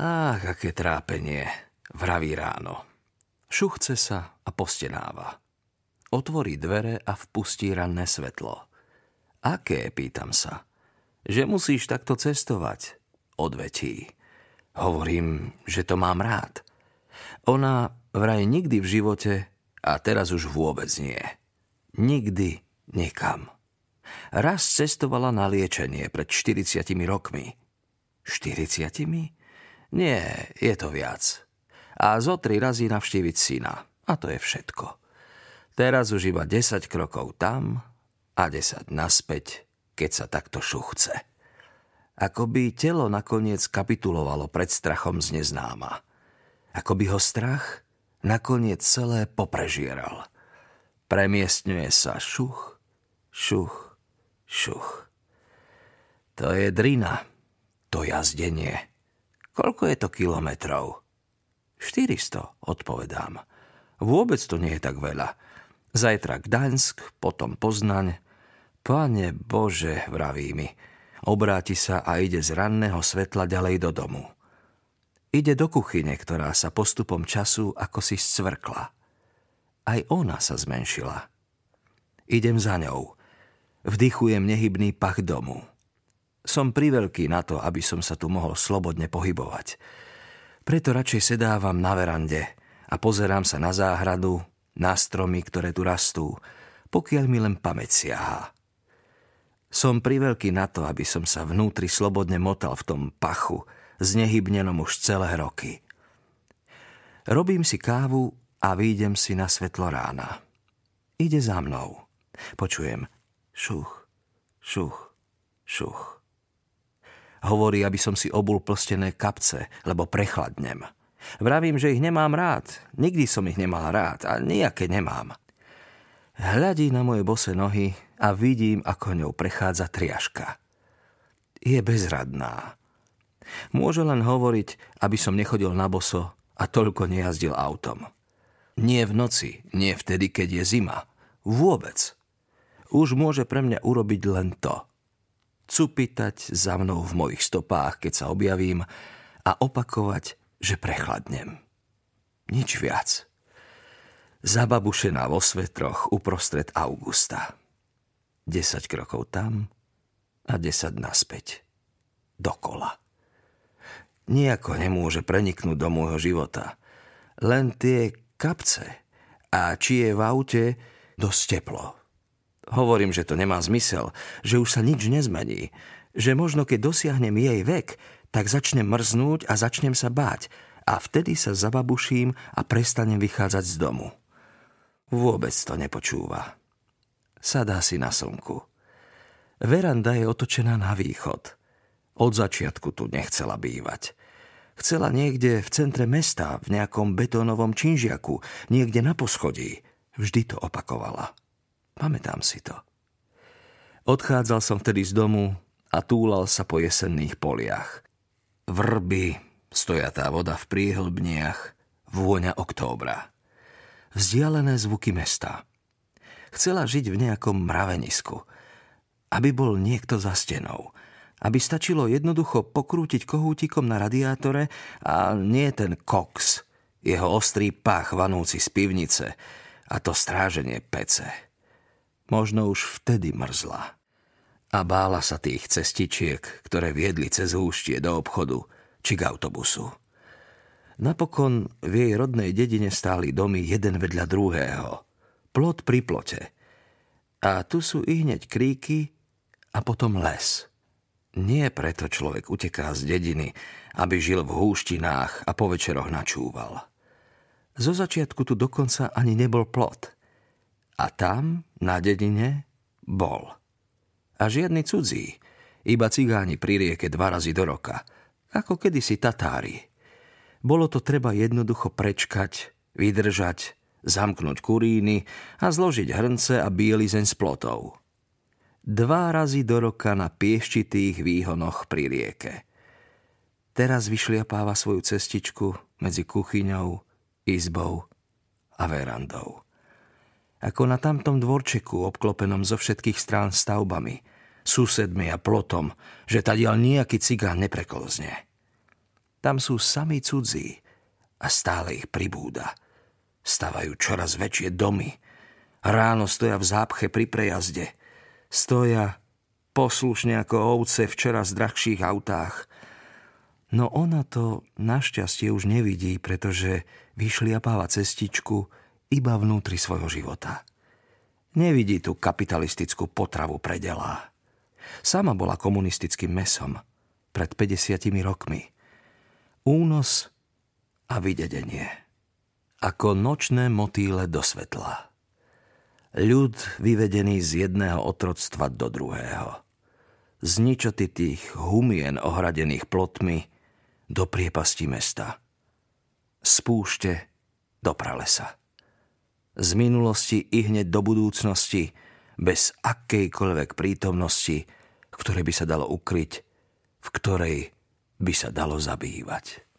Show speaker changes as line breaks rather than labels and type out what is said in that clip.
Ach, aké trápenie, vraví ráno. Šuchce sa a postenáva. Otvorí dvere a vpustí ranné svetlo. Aké, pýtam sa. Že musíš takto cestovať, odvetí. Hovorím, že to mám rád. Ona vraj nikdy v živote a teraz už vôbec nie. Nikdy nikam. Raz cestovala na liečenie pred 40 rokmi. 40? Nie, je to viac. A zo tri razy navštíviť syna. A to je všetko. Teraz už iba 10 krokov tam a 10 naspäť, keď sa takto šuchce. Ako by telo nakoniec kapitulovalo pred strachom z neznáma. Ako by ho strach nakoniec celé poprežieral. Premiestňuje sa šuch, šuch, šuch. To je drina, to jazdenie. Koľko je to kilometrov? 400, odpovedám. Vôbec to nie je tak veľa. Zajtra Gdaňsk, potom Poznaň. Pane Bože, vraví mi. Obráti sa a ide z ranného svetla ďalej do domu. Ide do kuchyne, ktorá sa postupom času ako si scvrkla. Aj ona sa zmenšila. Idem za ňou. Vdychujem nehybný pach domu. Som priveľký na to, aby som sa tu mohol slobodne pohybovať. Preto radšej sedávam na verande a pozerám sa na záhradu, na stromy, ktoré tu rastú, pokiaľ mi len pamäť siaha. Som priveľký na to, aby som sa vnútri slobodne motal v tom pachu, znehybnenom už celé roky. Robím si kávu a výjdem si na svetlo rána. Ide za mnou. Počujem šuch, šuch, šuch. Hovorí, aby som si obul plstené kapce, lebo prechladnem. Vravím, že ich nemám rád. Nikdy som ich nemal rád a nejaké nemám. Hľadí na moje bose nohy a vidím, ako ňou prechádza triaška. Je bezradná. Môže len hovoriť, aby som nechodil na boso a toľko nejazdil autom. Nie v noci, nie vtedy, keď je zima. Vôbec. Už môže pre mňa urobiť len to. Cupitať za mnou v mojich stopách, keď sa objavím a opakovať že prechladnem. Nič viac. Zababušená vo svetroch uprostred augusta. 10 krokov tam a 10 naspäť. Dokola. Nijako nemôže preniknúť do môjho života. Len tie kapce. A či je v aute dosť teplo. Hovorím, že to nemá zmysel, že už sa nič nezmení, že možno keď dosiahnem jej vek, tak začnem mrznúť a začnem sa báť a vtedy sa zababuším a prestanem vychádzať z domu. Vôbec to nepočúva. Sadá si na slnku. Veranda je otočená na východ. Od začiatku tu nechcela bývať. Chcela niekde v centre mesta, v nejakom betónovom činžiaku, niekde na poschodí. Vždy to opakovala. Pamätám si to. Odchádzal som vtedy z domu a túlal sa po jesenných poliach. Vrby, stojatá voda v príhlbniach, vôňa októbra. Vzdialené zvuky mesta. Chcela žiť v nejakom mravenisku. Aby bol niekto za stenou. Aby stačilo jednoducho pokrútiť kohútikom na radiátore a nie ten koks, jeho ostrý pach vanúci z pivnice a to stráženie pece. Možno už vtedy mrzla a bála sa tých cestičiek, ktoré viedli cez húštie do obchodu či k autobusu. Napokon v jej rodnej dedine stáli domy jeden vedľa druhého. Plot pri plote. A tu sú i hneď kríky a potom les. Nie preto človek uteká z dediny, aby žil v húštinách a po večeroch načúval. Zo začiatku tu dokonca ani nebol plot. A tam, na dedine, bol – a žiadny cudzí, iba cigáni pri rieke dva razy do roka, ako kedysi Tatári. Bolo to treba jednoducho prečkať, vydržať, zamknúť kuríny a zložiť hrnce a bielizeň z plotov. Dva razy do roka na pieščitých výhonoch pri rieke. Teraz vyšliapáva svoju cestičku medzi kuchyňou, izbou a verandou ako na tamtom dvorčeku obklopenom zo všetkých strán stavbami, susedmi a plotom, že tadiaľ nejaký cigán nepreklzne. Tam sú sami cudzí a stále ich pribúda. Stavajú čoraz väčšie domy. Ráno stoja v zápche pri prejazde. Stoja poslušne ako ovce v čoraz drahších autách. No ona to našťastie už nevidí, pretože vyšliapáva cestičku iba vnútri svojho života. Nevidí tú kapitalistickú potravu predelá. Sama bola komunistickým mesom pred 50 rokmi. Únos a vydedenie. Ako nočné motýle do svetla. Ľud vyvedený z jedného otroctva do druhého. Z ničotitých humien ohradených plotmi do priepasti mesta. Z púšte do pralesa. Z minulosti i hneď do budúcnosti, bez akejkoľvek prítomnosti, v ktorej by sa dalo ukryť, v ktorej by sa dalo zabývať.